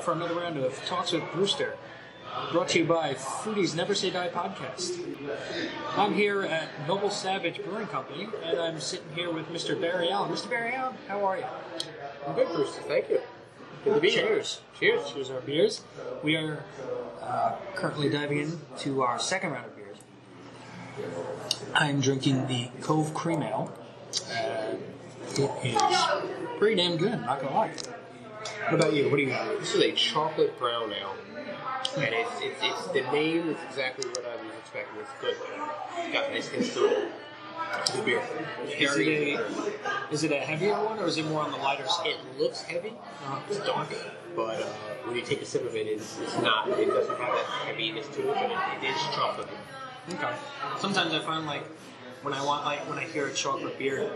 are for another round of Talks with Brewster, brought to you by Foodies Never Say Die podcast. I'm here at Noble Savage Brewing Company, and I'm sitting here with Mr. Barry Allen. Mr. Barry Allen, how are you? I'm good, Brewster. Thank you. Good to be here. Cheers. Cheers. Cheers our beers. We are uh, currently diving into our second round of beers. I'm drinking the Cove Cream Ale. Uh, it is pretty damn good, not gonna lie. What about you? What do you got? This is a chocolate brown ale, and it's, it's, it's the name is exactly what I was expecting. It's good. It's got nice hints to it. The beer. Is Very it, a, is it a heavier one or is it more on the lighter side? It looks heavy. Uh, It's dark, but uh, when you take a sip of it, it's, it's not. It doesn't have that heaviness to it, but it, it is chocolate. Okay. Sometimes I find like when I want like when I hear a chocolate beer,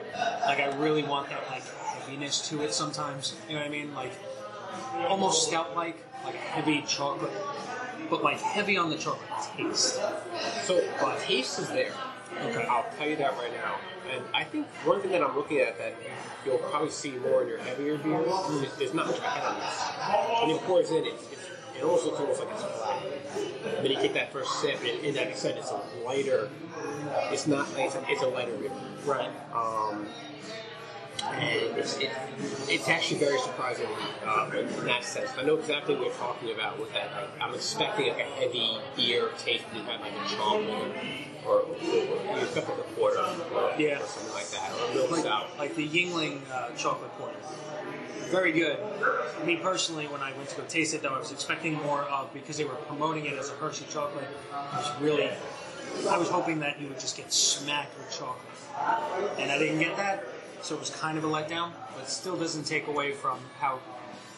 like I really want that like heaviness to it. Sometimes you know what I mean, like almost stout like, like a heavy chocolate, but like heavy on the chocolate taste. So the taste is there. Okay. I'll tell you that right now. And I think one thing that I'm looking at that you'll probably see more in your heavier beers is there's not much of a head on this. When it pours in, it's, it's, it almost looks almost like it's flat. Then you take that first sip, and, and like I said, it's a lighter. It's not. It's a, it's a lighter beer. Right. Um, and it's, it, it's actually very surprising um, in that sense. I know exactly what you're talking about with that. Like, I'm expecting like a heavy beer taste when you had like a chocolate or, or you expect like a porter or, Yeah. or something like that, or a milk stout. Like, like the Yuengling uh, chocolate porter. Very good. Me personally, when I went to go taste it, though, I was expecting more of because they were promoting it as a Hershey chocolate. I was really, I was hoping that you would just get smacked with chocolate, and I didn't get that. So it was kind of a letdown, but still doesn't take away from how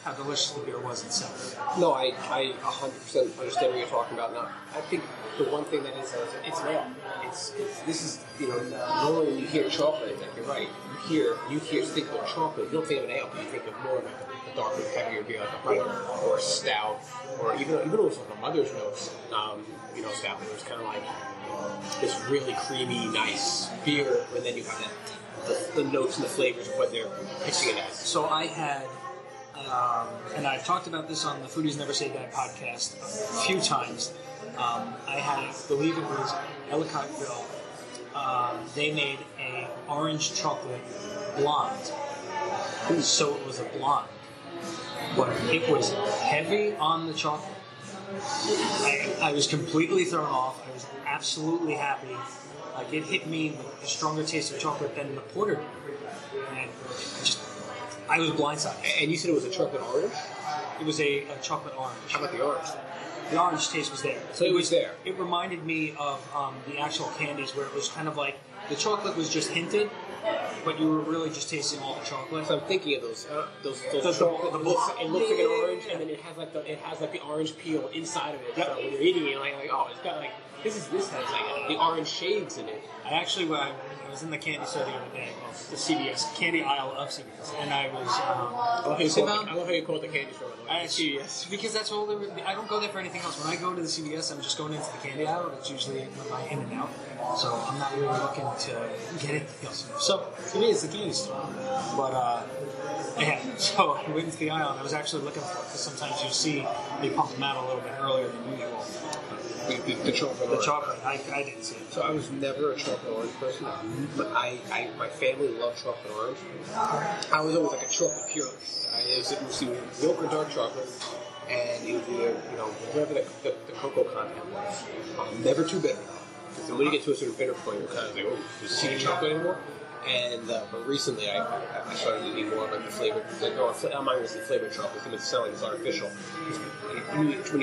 how delicious the beer was itself. No, I, I 100% understand what you're talking about. Now, I think the one thing that is, uh, it's ale. It's, it's, this is, you know, normally when you hear chocolate, like you're right, you hear, you hear, think of chocolate, you don't think of an ale, but you think of more like a, darker, heavier beer, like a porter or a stout, or even, even almost like a mother's milk, um, you know, stout, where it's kind of like this really creamy, nice beer, and then you have that, the, the notes and the flavors of what they're pitching it as. So I had, um, and I've talked about this on the Foodies Never Say Die podcast a few times. Um, I had, I believe it was Ellicottville. Um, they made a orange chocolate blonde, so it was a blonde, but it was heavy on the chocolate. I, I was completely thrown off. I was absolutely happy. Like it hit me with a stronger taste of chocolate than the porter did. And just, I was blindsided. And you said it was a chocolate orange? It was a, a chocolate orange. How about the orange? The orange taste was there. So it was there. It reminded me of um, the actual candies where it was kind of like the chocolate was just hinted, but you were really just tasting all the chocolate. So I'm thinking of those, uh, those, those. The- the- chocolate- the it looks, it looks like an orange, yeah. and then it has like the, it has like the orange peel inside of it. Yep. So when you're eating it, like, like oh, it's got like this is this has like the orange shades in it. I actually, when I, I was in the candy store the other day, well, the CVS candy aisle of CVS, and I was. I Um, love how you call it. I love how you call it the candy store. by the way. I CVS because that's all. There, I don't go there for anything else. When I go to the CVS, I'm just going into the candy aisle. That's usually my in and out. So I'm not really looking to get anything else. So to me, it's the store. But uh, yeah, so I went into the aisle and I was actually looking for it because sometimes you see they pump them out a little bit earlier than usual. The, the, the chocolate. The chocolate, I, I didn't see it. So I was never a chocolate orange person, but I, I my family loved chocolate orange. I was always like a chocolate purist. I it was, it was either milk or dark chocolate, and it was either you know whatever the, the, the cocoa content was. Um, never too bitter. When you get to a certain bitter point, you're kind of like, oh, is it see chocolate anymore? And uh, but recently, I, I started eating more of like the flavored. Like, no, I'm not even say flavored chocolate. because It's selling it's artificial. When you, when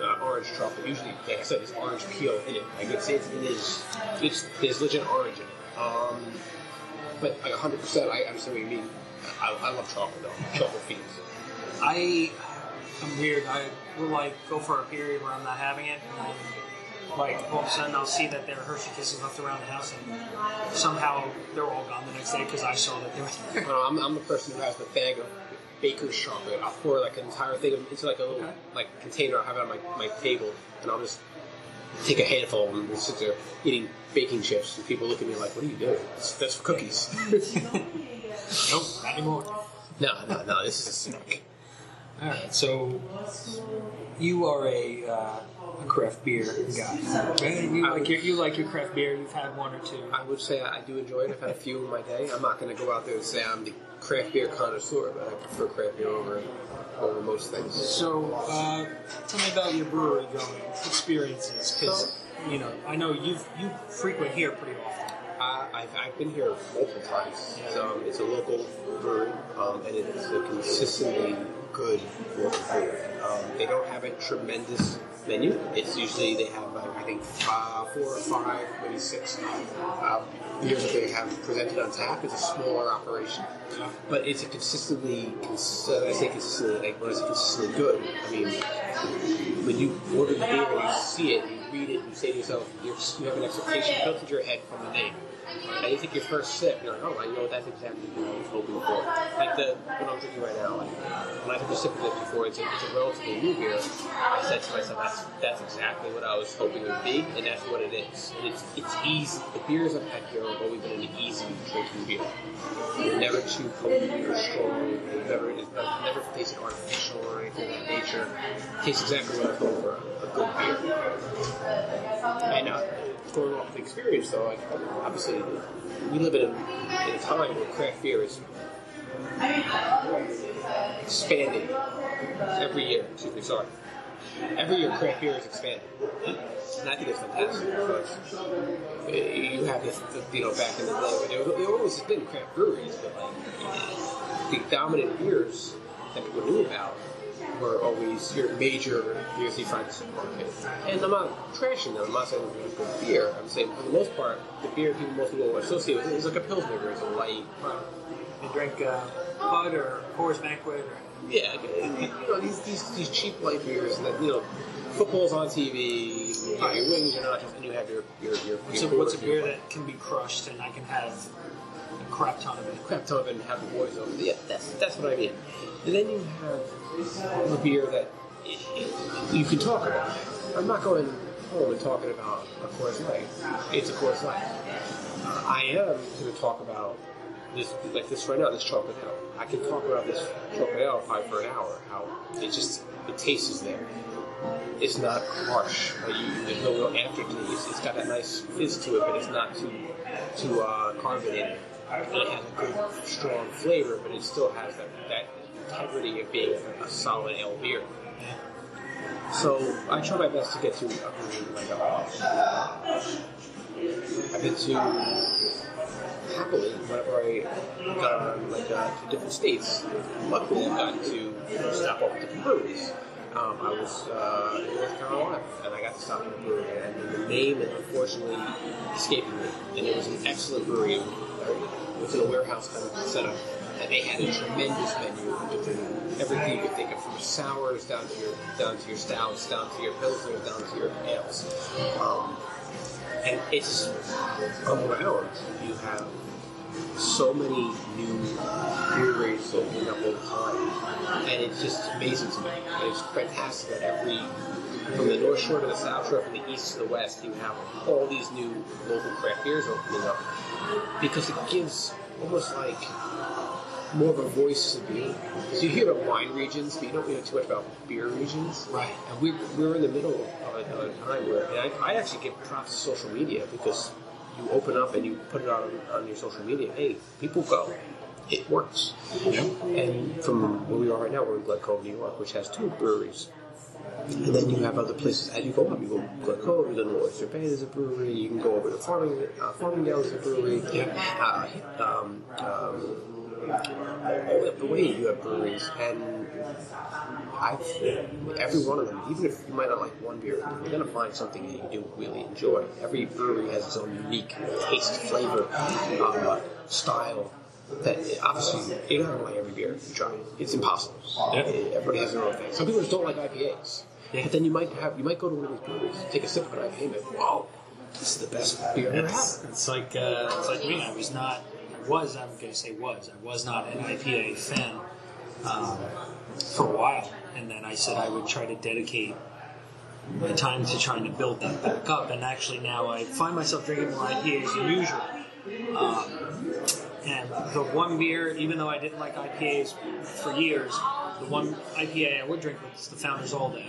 uh, orange chocolate. Usually, like I said, there's orange peel in it. Like it's, it's it is it's there's legit orange in it. Um, but like 100, percent I understand what you mean. I, I love chocolate though. Chocolate fiends. I am weird. I will like go for a period where I'm not having it, and like all of a sudden I'll see that there are Hershey Kisses left around the house, and somehow they're all gone the next day because I saw that they were I there. don't know, I'm, I'm the person who has the bag of baker's chocolate. I'll pour like an entire thing of- into like a little Okay. like container. I have it on my, my table, and I'll just take a handful and just sit there eating baking chips. And people look at me like, "What are you doing? That's, that's for cookies." nope, not anymore. no, no, no. This is a snack. All right, so you are a, uh, a craft beer guy. Right? You I like would- your you like your craft beer. You've had one or two. I would say I do enjoy it. I've had a few in my day. I'm not going to go out there and say I'm the craft beer connoisseur, but I prefer craft beer over over most things. So, uh, tell me about your brewery going experiences, because you know I know you you frequent here pretty often. Uh, I've, I've been here multiple times. So it's a local brewery, um, and it's a consistently good brewery. Um, they don't have a tremendous menu. It's usually they have like, I think five, four or five, maybe six uh, beers that they have presented on tap. It's a smaller operation, but it's a consistently. Cons- uh, I say consistently. Like when say consistently good, I mean when you order the beer and you see it, you read it, you say to yourself, you have an expectation built into your head from the name. And you take your first sip, you're like, oh, I know that's exactly what I was hoping for. Like the what I'm drinking right now, like, when I took a sip of it before, it's a, it's a relatively new beer. I said to myself, that's that's exactly what I was hoping it would be, and that's what it is. And it's it's easy. The beers I've had here have always been an easy drinking beer. Never too potent or strong. Never not- never tasted artificial or anything of that nature. It tastes exactly what I was hoping for a good beer. And uh, going off the experience, though, like obviously we live in a, in a time where craft beer is expanding every year. Excuse me, sorry. Every year, craft beer is expanding, and I think it's fantastic you have this, you know, back in the day, there, there always has been craft breweries, but like the dominant beers that people knew about were always your major beers you find in. And I'm not trashing them. I'm not saying it's good beer. I'm saying for the most part, the beer people most people associate with is like a pilsner. It's a light. You drink uh, Bud or Coors Banquet. Or, Yeah, you know these these, these cheap light beers that you know. Football's on TV. You have your wings and nachos, and you have your your your. what's, your a, what's a beer that can be crushed and I can have a crap ton of it? crap ton of it and have the boys over. Yeah, that's that's what I mean. And then you have the beer that you can talk about. I'm not going home and talking about a Coors Light. It's a Coors Light. I am going to talk about this, like this right now, this chocolate ale. I can talk about this chocolate ale probably for an hour. How it just the taste is there. It's not harsh. You, there's no real aftertaste. It's got that nice fizz to it, but it's not too too uh, carbonated. It has a good, strong flavor, but it still has that, that integrity of being a, solid ale beer. So I try my best to get to a brewery like uh, I've been to happily whenever I got around like uh, to different states. Luckily, I got to stop off at different breweries. Um, I was uh, in North Carolina, and I got to stop at a brewery, and the name is unfortunately escaping me. And it was an excellent brewery. It was a warehouse kind of setup, and they had a tremendous menu of everything you could think of, from sours down to your down to your stouts, down to your pilsners, down to your ales. Um, and it's around. You have so many new breweries opening up all the time, and it's just amazing to me. It's fantastic that every from the North Shore to the South Shore, from the East to the West, you have all these new local craft beers opening up because it gives almost like more of a voice to beer. So you hear about wine regions, but you don't know too much about beer regions. Right. And we're, we're in the middle of a, of a time where, and I, I actually give props to social media because you open up and you put it on, on your social media. Hey, people go. It works. And from where we are right now, we're in Glencoe, New York, which has two breweries. And then you have other places as you go up. You go to Glen Cove, you go to Bay, there's a brewery. You can go over to Farming, uh, Farmingdale, there's a brewery. Uh, um, um, all up the way you have breweries, and I every one of them, even if you might not like one beer, you're gonna find something that you do really enjoy. Every brewery has its own unique taste, flavor, uh, style. That obviously you don't like every beer you try. It's impossible. Yeah. Everybody has their own thing. Some people just don't like IPAs. Yeah. But then you might have you might go to one of these breweries, take a sip of an IPA, and be like, "Whoa, this is the best beer I've ever had." It's, it's like uh, it's like me. I was not. I was. I'm going to say was. I was not an IPA fan um, for a while, and then I said I would try to dedicate my time to trying to build that back up. And actually, now I find myself drinking more IPAs than usual. Um, and the one beer, even though I didn't like IPAs for years, the one IPA I would drink was the Founders All Day.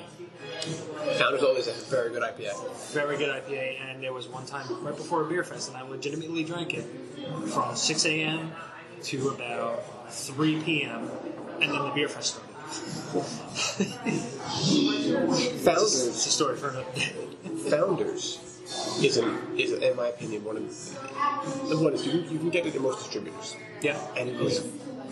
Founders always a very good IPA. Very good IPA, and there was one time right before a beer fest, and I legitimately drank it from 6 a.m. to about 3 p.m., and then the beer fest started. Founders, It's a story for another day. Founders is, an, is in my opinion, one of the one is you, can- you can get it in most distributors, Yeah. and it is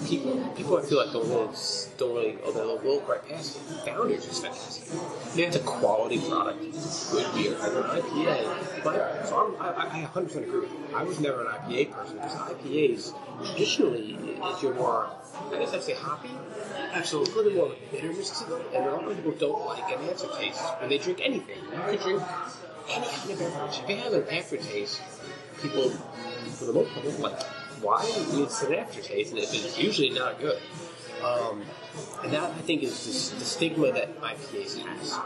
people. People I feel like don't really don't really oh they'll right past it. Founders is fantastic. Yeah. It's a quality product. It's good beer. An IPA. But, so I'm, I, I 100% agree with you. I was never an IPA person because IPAs traditionally is your more I guess I'd say hoppy. Absolutely. a little bit more bitterness to them, and a lot of people don't like an aftertaste when they drink anything. You could drink any beverage. If you have an aftertaste, people, for the most part, don't like why it's an aftertaste, and it's usually not good. Um, and that, I think, is this, the stigma that IPAs has,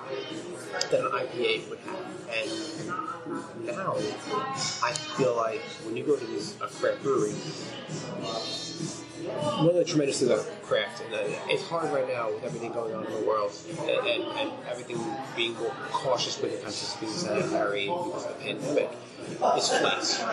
that an IPA would have. And now, I feel like when you go to these a craft brewery, one of the tremendous things about craft, and uh, it's hard right now with everything going on in the world, and, and, and everything being more cautious when it comes to being sanitary because of the pandemic, is flights.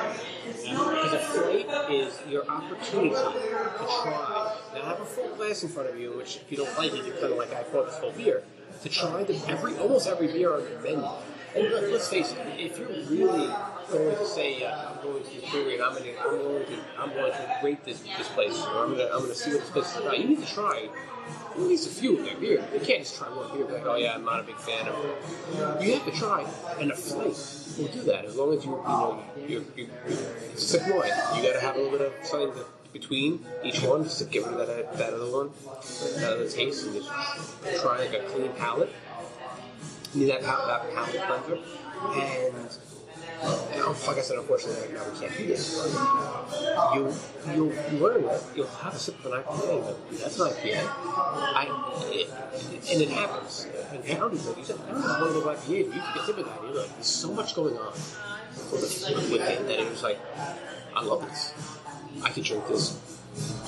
Because a flight is your opportunity to try. Now, have a full glass in front of you, which if you don't like it, you're kind of like, I bought this whole beer. To try the, every almost every beer on the menu. And let, let's face it, if you're really going to say, uh, I'm going to and I'm going to, I'm going to, I'm going to rate this, this place, or I'm going to, I'm going to see what this place is about, you need to try at least a few of their beer. You can't just try one beer like, oh yeah, I'm not a big fan of it. You have to try, and a flight will do that as long as you, you know, you're, you're, wine. You got to have a little bit of something to, between each one just to get rid of that, that other one, that other taste, and just try like a clean palate. You need that, that palate cleanser, and like I said, unfortunately, right now we can't do this. You you you learn that you'll have a sip of an IPA, but that's an IPA. I it, and it happens. And Founders, like you said, Founders is one of those IPAs. You can get sip of that. You're like, there's so much going on with, with it that it was like, I love this. I could drink this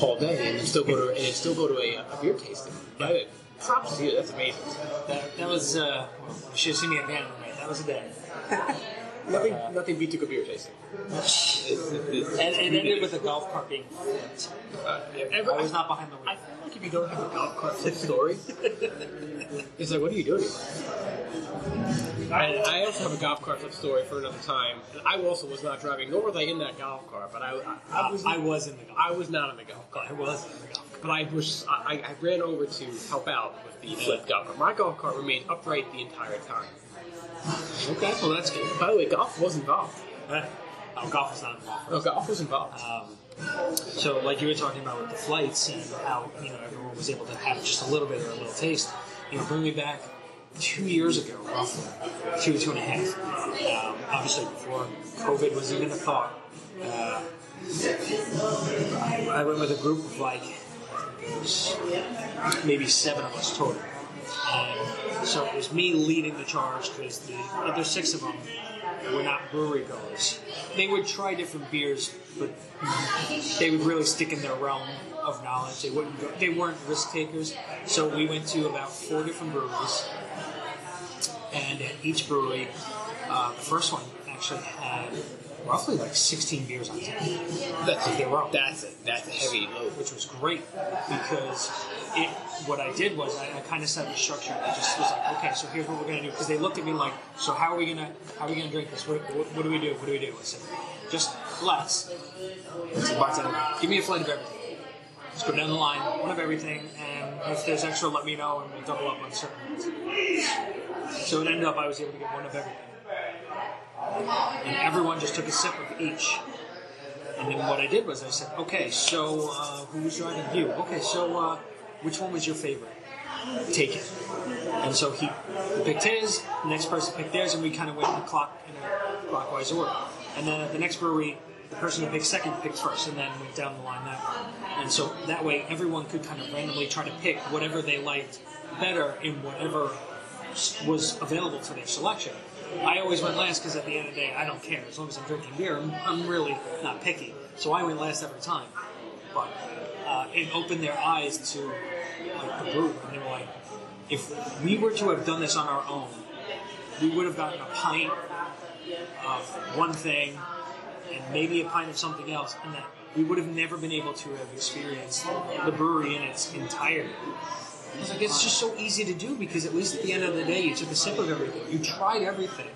all day and then still go to and still go to a, a beer tasting. Right? Props to you. That's amazing. That, that was, uh, well, you should have seen me at Banner night. That was a day. Nothing nothing beats a beer tasting. And it ended with a golf cart being flipped. Uh, I was not behind the wheel. I feel like if you don't have a golf cart flip story, it's like, what are you doing? And I also have a golf cart flip story for another time. And I also was not driving, nor was I in that golf cart, but I, I, I was I was in the golf I was not in the golf cart. I was in the golf cart. But I was I, I ran over to help out with the flip golf cart. My golf cart remained upright the entire time. Okay, well that's good. By the way, golf was involved. Uh, oh, golf was not involved. No, golf was involved. Um, so, like you were talking about with the flights and how you know everyone was able to have just a little bit or a little taste. You know, bring me back two years ago, roughly two two and a half. Um, obviously, before COVID was even a thought. Uh, I went with a group of like maybe seven of us total. So it was me leading the charge because the other six of them were not brewery goers. They would try different beers, but they would really stick in their realm of knowledge. They wouldn't go, they weren't risk takers. So we went to about four different breweries, and at each brewery, uh, the first one actually had roughly like 16 beers on tap. That's They were. that's a, that's a heavy load. which was great because it. What I did was I, I kind of set the structure. I just was like, okay, so here's what we're gonna do. Because they looked at me like, so how are we gonna how are we gonna drink this? What, what, what do we do? What do we do? I said, just. I said, bartender, give me a flight of everything. Let's go down the line, one of everything, and if there's extra, let me know, and we'll double up on certain ones. So it ended up I was able to get one of everything, and everyone just took a sip of each. And then what I did was I said, okay, so uh, who was driving you? Okay, so uh, which one was your favorite? Take it. And so he, picked his, the next person picked theirs, and we kind of went the clock in a clockwise order. And then at the next brewery, the person who picked second picked first, and then went down the line that way. And so that way, everyone could kind of randomly try to pick whatever they liked better in whatever was available for their selection. I always went last because at the end of the day, I don't care. As long as I'm drinking beer, I'm, I'm really not picky. So I went last every time. but uh, it opened their eyes to like the brew, and they were like, if we were to have done this on our own, we would have gotten a pint of one thing and maybe a pint of something else, and that we would have never been able to have experienced the brewery in its entirety. I was like, it's just so easy to do because at least at the end of the day, you took a sip of everything. You tried everything.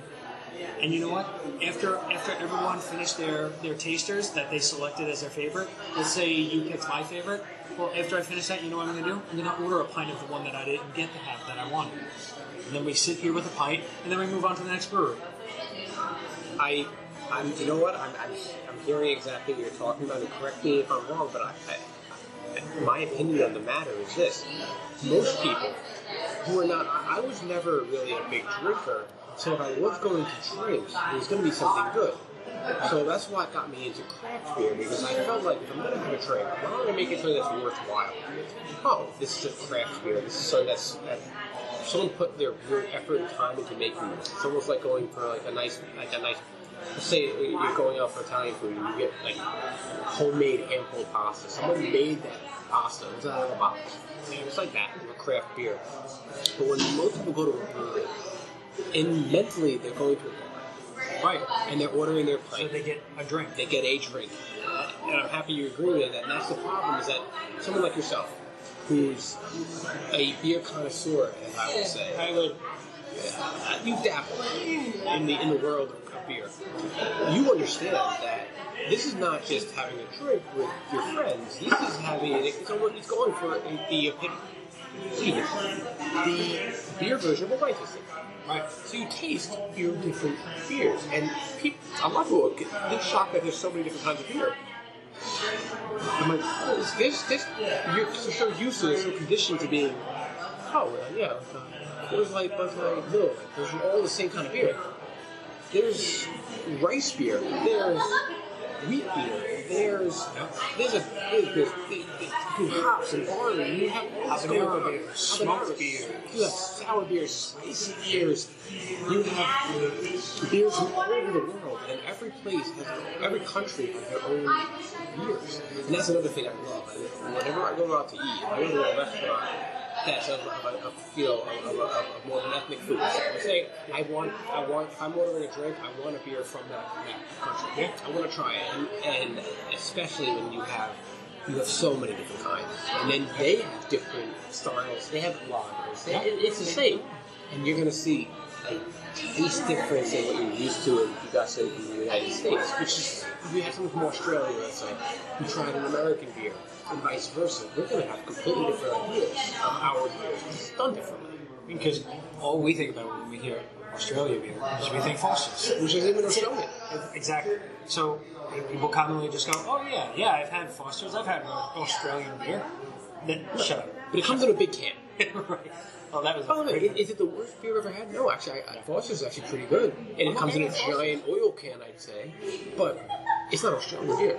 And you know what? After after everyone finished their, their tasters that they selected as their favorite, let's say you picked my favorite. Well, after I finish that, you know what I'm going to do? I'm going to order a pint of the one that I didn't get to have that I wanted. And then we sit here with a pint, and then we move on to the next brewery. I, I'm, you know what? I'm, I'm, I'm hearing exactly what you're talking about, and correct me if I'm wrong, but I, I, my opinion on the matter is this: most people who are not, I was never really a big drinker, so if I was going to drink, it was going to be something good. So that's what got me into craft beer because I felt like if I'm to have a drink, why don't I make it something that's worthwhile? Oh, this is a craft beer. This is something that's that someone put their real effort and time into making this. It's almost like going for like a nice, like a nice. Let's say you're going out for Italian food and you get like homemade hand pulled pasta. Someone made that pasta. It was uh, out of a box. It's like that with a craft beer. But when most people go to a brewery, and mentally they're going to a bar, Right. and they're ordering their plate So they get a drink. they get a drink. And I'm happy you agree with that. And that's the problem is that someone like yourself, who's a beer connoisseur, as I would say, I would. uh, you dabble in the in the world of beer. You understand that this is not just having a drink with your friends. This is having it's, almost, it's going for the epitome. Excuse me. The beer version of a tasting. Right. So you taste your different beers, and people, a lot of people get shocked that there's so many different kinds of beer. I'm like, this, this, this you're so used to it, so conditioned to being, oh, well, yeah, Coors Light, Bud Light, Miller Lite. Those are all the same kind of beer. There's rice beer. There's wheat beer. There's there's a there's, there's, hops and barley. You have Habanero beer, smoked beer. You have sour beers, spicy beers. You have beers from all over the world, and every place has every country has their own beers. And that's another thing I love. Whenever I go out to eat, I go to a restaurant that's of, of, of, of you know of, of, of, of more of an ethnic food. So let's say I want I want if I'm ordering a drink, I want a beer from that, that country. I want to try it, and, and especially when you have you have so many different kinds, and then they have different styles. They have lagers. They, it- it's the same, and you're gonna see a taste difference in what you're used to in you got say in the United States, which is if you have something from Australia, let's say, you tried an American beer, and vice versa. They're gonna have completely different ideas of our beers. It's done differently, Because all we think about when we hear Australia beer is we think Foster's. which is even Australian. Exactly. So people commonly just go, "Oh yeah, yeah, I've had Foster's. I've had Australian beer." Then shut up. But it comes in a big can. right. Oh, that was. By the way, is it the worst beer I've ever had? No, actually, I, I, Foster's is actually pretty good. And it comes in a giant oil can, I'd say. But it's not Australian beer.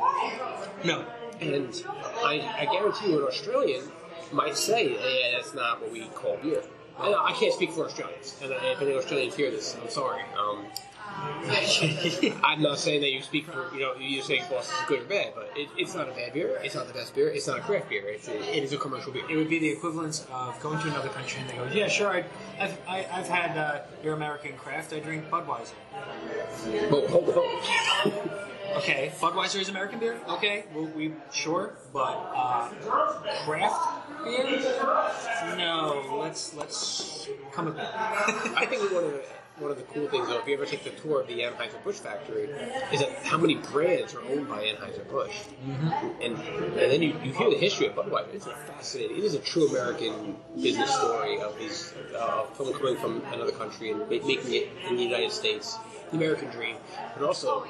no. And I, I guarantee you, an Australian might say, yeah, that's not what we call beer. And I can't speak for Australians. And if any Australians hear this, I'm sorry. Um, I'm not saying that you speak for, you know, you say Foster's good or bad, but it, it's not a bad beer. It's not the best beer. It's not a craft beer. It's a, it is a commercial beer. It would be the equivalent of going to another country and they go, "Yeah, sure, I, I've I, I've had uh, your American craft. I drink Budweiser." Hold on. Okay, Budweiser is American beer. Okay, well, we sure, but uh, craft beer? No, let's let's come with me. I think one of the one of the cool things, though, if you ever take the tour of the Anheuser Busch factory, is that how many brands are owned by Anheuser Busch, mm-hmm. and and then you, you hear the history of Budweiser. It's a fascinating. It is a true American business story of these uh, someone coming from another country and making it in the United States, the American dream, but also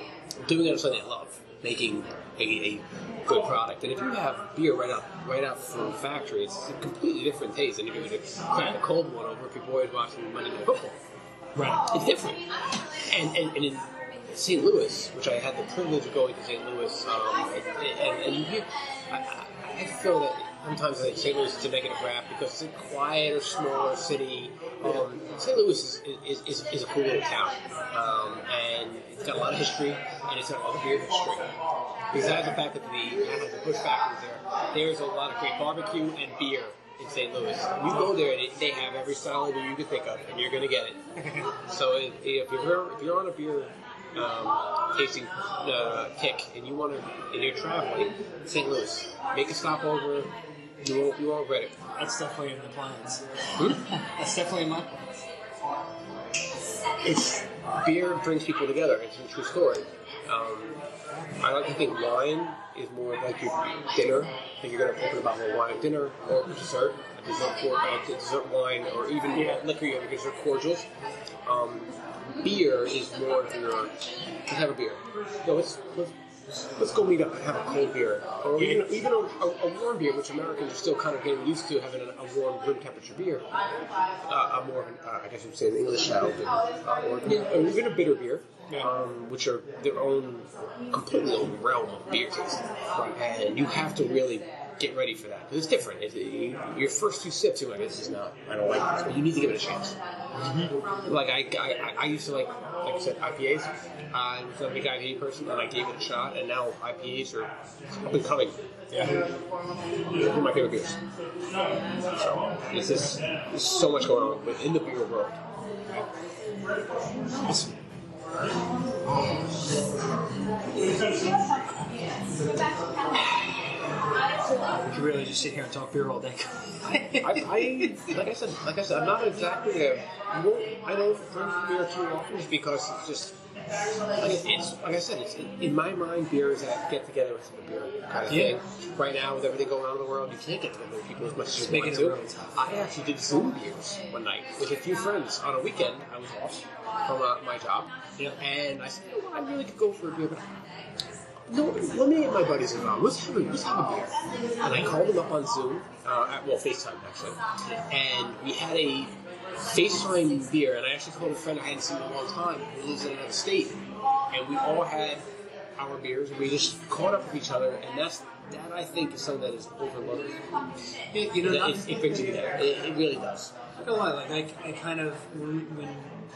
doing it on something they love, making a, a good product. And if you have beer right out right out from the factory, it's a completely different taste than if you were to crack a cold one over if your boy is watching Monday Night Football. Right. It's different. And, and, and in St. Louis, which I had the privilege of going to St. Louis, um, and, and, you hear, I, I- feel that sometimes think St. Louis is a negative rap because it's a quieter, smaller city. Um, St. Louis is, is, is, is a cool little town, um, and it's got a lot of history, and it's got a lot of beer history. besides the fact that the a bush factory there, there's a lot of great barbecue and beer in St. Louis. You go there, they, they have every style of beer you can think of, and you're gonna get it. so if, if you're if you're on a beer um, tasting uh, kick and you want to and you're traveling, St. Louis, make a stopover. You won't you won't regret it. That's definitely in the plans. Hmm? That's definitely in my plans. it's beer brings people together. It's a true story. Um, I like to think wine is more like your dinner. Think you're going to open about a bottle of wine at dinner or dessert, a dessert, uh, dessert wine, or even Yeah. liquor, you have dessert cordials. Um, beer is more of your. Let's have a beer. No, let's let's, let's go meet up and have a cold beer, or even even a, a, warm beer, which Americans are still kind of getting used to having a, a warm room temperature beer. Uh, a more, of an, uh, I guess you'd say, an English style beer, uh, or, or even a bitter beer. Um, which are their own completely own realm of beer taste, and you have to really get ready for that because it's different. It, it- your first two sips, you're like, "This is not. I don't like this," but you need to give it a chance. Mm-hmm. Like I, I, I used to like, like I said, IPAs. I was a big IPA person, and I gave it a shot, and now IPAs are up and coming. Yeah. They're one of my favorite beers. So it's just there's so much going on within the beer world. Awesome. We could really just sit here and talk beer all day. I, I like I said, like I said, I'm not exactly a. I don't, drink beer too often because it's just. Like it's like I said, it's in my mind, beer is that get together with some beer kind of Yeah. thing. Right now, with everything going on in the world, you can't get together with people as much as you want to. really. I actually did Zoom beers one night with a few friends on a weekend. I was off from uh, my job, Yeah. and I said, you know what, I really could go for a beer, but no, let me my buddies involved. Let's have a let's have a beer. And I called them up on Zoom, uh, at- well FaceTime actually, and we had a FaceTime beer. And I actually called a friend I hadn't seen in a long time who lives in another state, and we all had our beers, and we just caught up with each other. And that's that I think is something that is overlooked. you know, it, it brings you together. It, it really does. I don't know, like I, I kind of when, when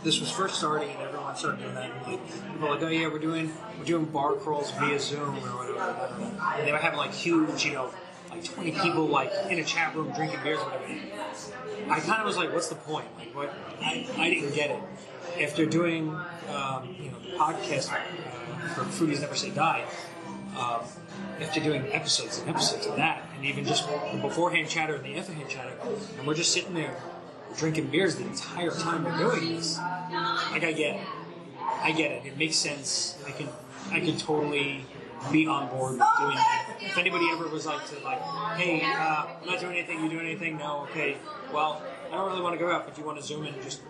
this was first starting and everyone started doing that, like people were like, oh yeah, we're doing we're doing bar crawls via Zoom or whatever, and they were having like huge, you know, like twenty people like in a chat room drinking beers, or whatever. I kind of was like, what's the point? Like, what? I, I didn't get it. If they're doing, um, you know, the podcast uh, for Foodies Never Say Die, um, after doing episodes and episodes of that, and even just the beforehand chatter and the afterhand chatter, and we're just sitting there drinking beers the entire time we're doing this. Like, I get it. I get it. It makes sense. I can, I can totally be on board with doing that. If anybody ever was like to like, hey, uh, I'm not doing anything. You doing anything? No. Okay. Well, I don't really want to go out, but do you want to zoom in and just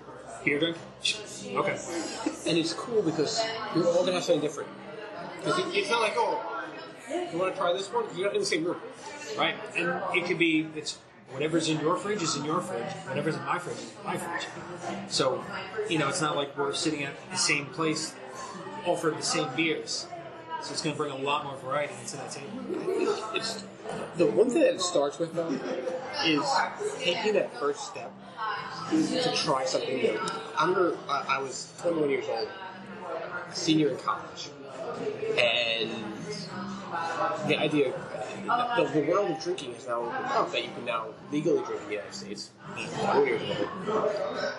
beer drink? Okay. And it's cool because you're all gonna have something different. it- It's not like oh, you want to try this one? You're not in the same room. Right. And it could be it's whatever's in your fridge is in your fridge. Whatever's in my fridge is in my fridge. So, you know, it's not like we're sitting at the same place, offered the same beers. So it's going to bring a lot more variety into that table. It's the one thing that it starts with though is taking that first step to try something new. I'm I was 21 years old, senior in college, and the idea, uh, the, the world of drinking has now opened up that you can now legally drink in the United States. 21 years old,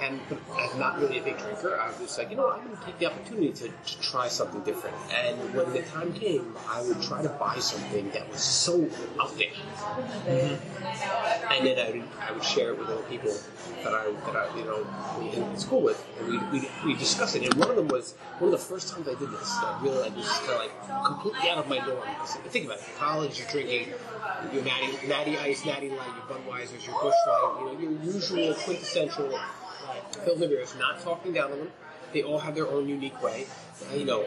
and as not really a big drinker, I was just like, you know, I'm going to take the opportunity to, to try something different. And when the time came, I would try to buy something that was so out there mm-hmm. and then I would, I would share it with other people that I that I you know in, school with, and we we we discuss it. And one of them was one of the first times I did this. I really like this is kind of like completely out of my norm. Think about it. College, you're drinking your natty, natty ice, natty light, your Budweisers, your Busch Light, you know, your usual quintessential Pilsner beers. Not talking down on them. They all have their own unique way. You know,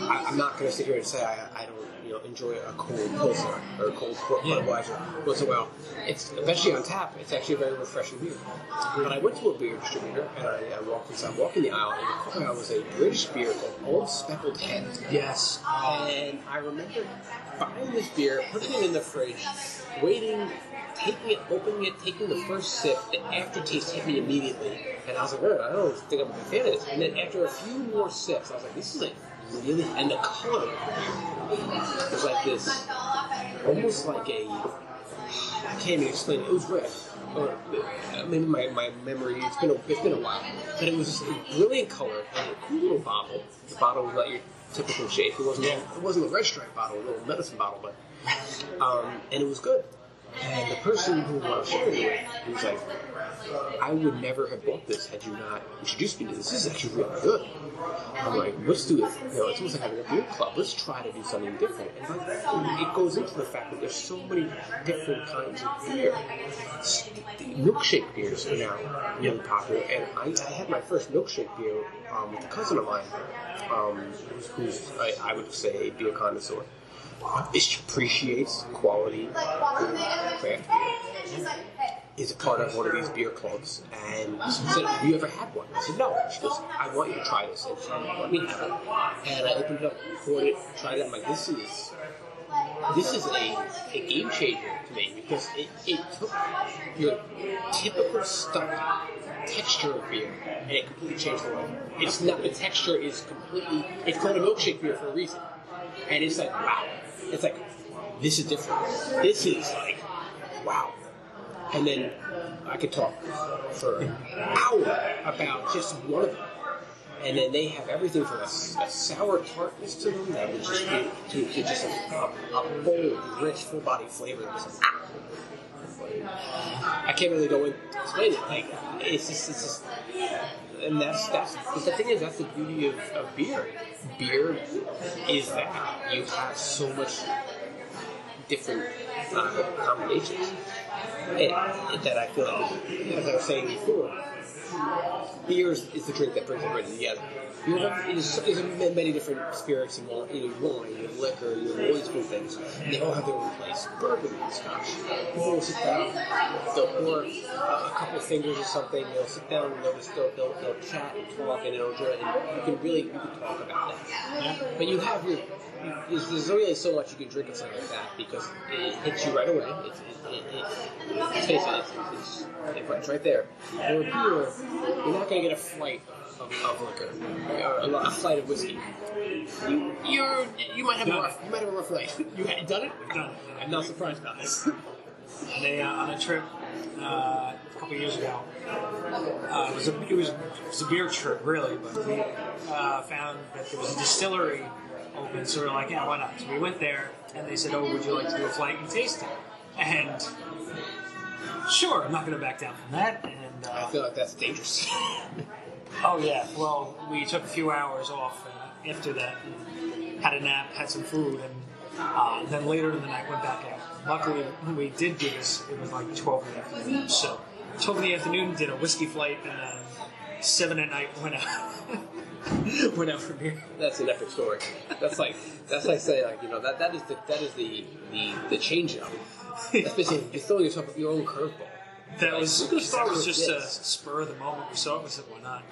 I, I'm not going to sit here and say I, I don't, you know, enjoy a cold Pilsner or a cold Budweiser once in a while. It's especially on tap. It's actually a very refreshing beer. But I went to a beer distributor and I, I walked inside, walking the aisle, and the aisle was a British beer called Old Speckled Hen. Yes. And I remember buying this beer, putting it in the fridge, waiting, taking it, opening it, taking the first sip. The aftertaste hit me immediately, and I was like, "Oh, I don't think I'm a fan of this." And then after a few more sips, I was like, "This is like really, and the color was like this, almost like a. I can't even explain it. It was red. Or uh, maybe my, my memory. It's been a, it's been a while, but it was a brilliant color and a cool little bottle. The bottle was like your typical shape. It wasn't it wasn't a red stripe bottle, a little medicine bottle, but um, and it was good. And the person who I was sharing it with, he was like, I would never have bought this had you not introduced me to this. This is actually really good. I'm like, let's do it. You know, it's almost like having a beer club. Let's try to do something different. And like, it goes into the fact that there's so many different kinds of beer. Milkshake beers are now really popular, and I, I had my first milkshake beer um, with a cousin of mine, um, who's, I, I would say a beer connoisseur. It appreciates quality craft beer is a part of one of these beer clubs, and she said, "Have you ever had one?" I said, "No." She goes, "I want you to try this." And she let me have it, and I opened it up, poured it, tried it. I'm like, "This is." This is a, a game changer to me because it, it took your typical stuck texture of beer and it completely changed the way. It's not the texture is completely it's called a milkshake beer for a reason. And it's like wow. It's like this is different. This is like wow. And then I could talk for an hour about just one of them. And then they have everything from a, a sour tartness to them that would just be to, to just a, a, bold, rich, full body flavor. Like, ah. I can't really go and explain it. Like it's just, it's just, and that's that's the thing is that's the beauty of, of beer. Beer is that you have so much different uh, combinations that I feel like, as I was saying before, beer is, is the drink that brings everybody together. You know, there's, many different spirits and wine, you know, wine, you have liquor, you have all these different things. And they all have their own place. Bourbon scotch. People will sit down, they'll pour a, couple fingers or something, they'll sit down and they'll they'll, they'll, they'll chat and talk and it'll and you can really you can talk about that. Yeah. But you have your there's, there's only so much you can drink of something like that because it hits you right away. It's, it, it, it, let's it, it's, it's, it's right there. Or beer, you're not to get a flight of, of liquor or a, a flight of whiskey. You you're, you might have a rough you might have a rough night. You had done it? Done. I'm not surprised about this. on a, uh, on a trip uh, a couple years ago. Uh, it, was a, it, was, it was a beer trip, really, but we uh, found that there was a distillery open, so we were like, yeah, why not? So we went there, and they said, oh, would you like to do a flight and taste it? And sure, I'm not going to back down from that. And I feel like that's dangerous. oh yeah, well, we took a few hours off uh, after that, and had a nap, had some food, and uh, then later in the night went back out. Luckily, when we did do this, it was like 12 in the afternoon. So 12 in the afternoon, did a whiskey flight, and then seven at night went out. went out for beer. That's an epic story. That's like that's like saying like you know that that is the that is the the the change up. That's basically you're throwing yourself your own curveball. That was, We're gonna start that was just a spur of the moment. We saw it, we said, why not?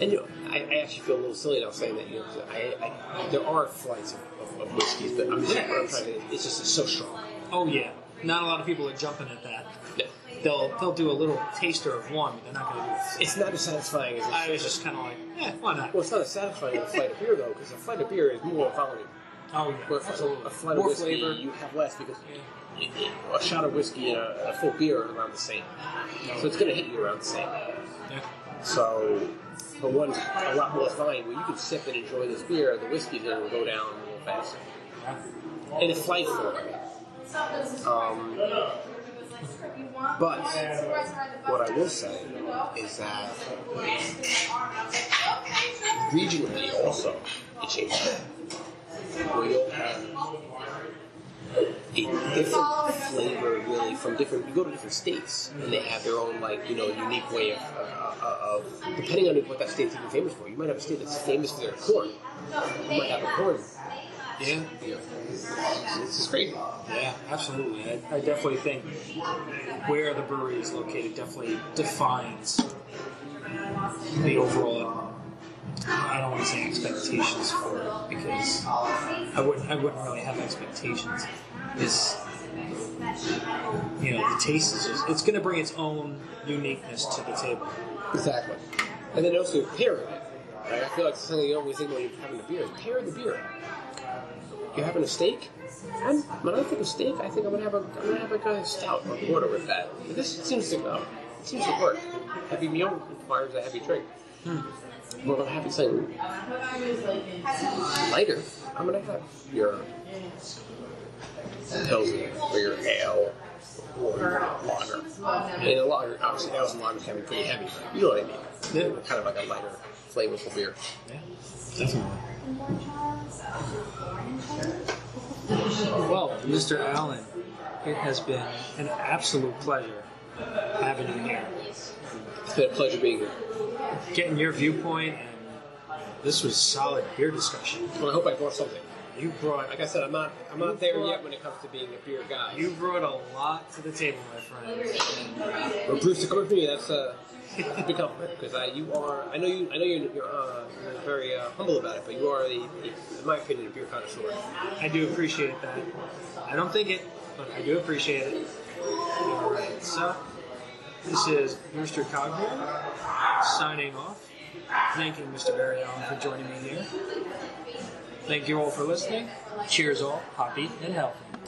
And you know, I, I actually feel a little silly now saying that. You know, I, I there are flights of, of, of whiskeys, but I'm just what I'm trying to. It's just it's so strong. Oh yeah, not a lot of people are jumping at that. Yeah. They'll they'll do a little taster of one, but they're not going to do it. It's not as satisfying as. I was just kind of like, yeah, why not? well, it's not as satisfying as a flight of beer though, because a flight of beer is more volume. Oh yeah, a, absolutely. a flight More of whiskey, flavor. you have less because it- a shot of whiskey and a, a full beer are around the same. So it's going to hit you around the same. Yeah. So, but one's a lot more fine where you can sip and enjoy this beer, the whiskey's going to go down a little faster. Yeah. In a flight form. Um, but what I will say is that regionally also it changes. Where you'll have a different flavor really from different you go to different states and they have their own like you know unique way of, uh, uh, of depending on what that state's even famous for you might have a state that's famous for their corn you might have a corn Yeah. it's, it's just crazy Yeah, absolutely. I, I definitely think where the brewery is located definitely defines the overall. I don't want to say expectations for it because I wouldn't. I wouldn't really have expectations. Is you know the taste is just. It's going to bring its own uniqueness to the table. exactly and then also pairing it Like, I feel like something you always think when you're having a beer is pair the beer. You're having a steak. I'm, when I think of steak, I think I'm gonna have a I'm gonna have like a stout or porter with that. But this seems to go. It seems to work. Heavy meal requires a heavy drink. Hmm. Well, I'm having something lighter, I'm gonna have your pilsner or your ale or your lager. And a lager, obviously, ales and lagers can be pretty heavy. But you know what I mean? Yeah. Kind of like a lighter, flavorful beer. Yeah, definitely. Well, Mr. Allen, it has been an absolute pleasure having you here. It's been a pleasure being here. Getting your viewpoint, and this was solid beer discussion. Well, I hope I brought something. You brought Like I said, I'm not I'm not there yet when it comes to being a beer guy. you brought a lot to the table, my friend. Or Bruce to come with me. That's uh, a big compliment because I you are I know you I know you're, you're, uh, you're very uh, humble about it, but you are the, the in my opinion a beer connoisseur. I do appreciate that. I don't think it, but I do appreciate it. All right, so this is Mr. Cogburn signing off. Thanking Mr. Barry Allen for joining me here. Thank you all for listening. Cheers all, happy and healthy.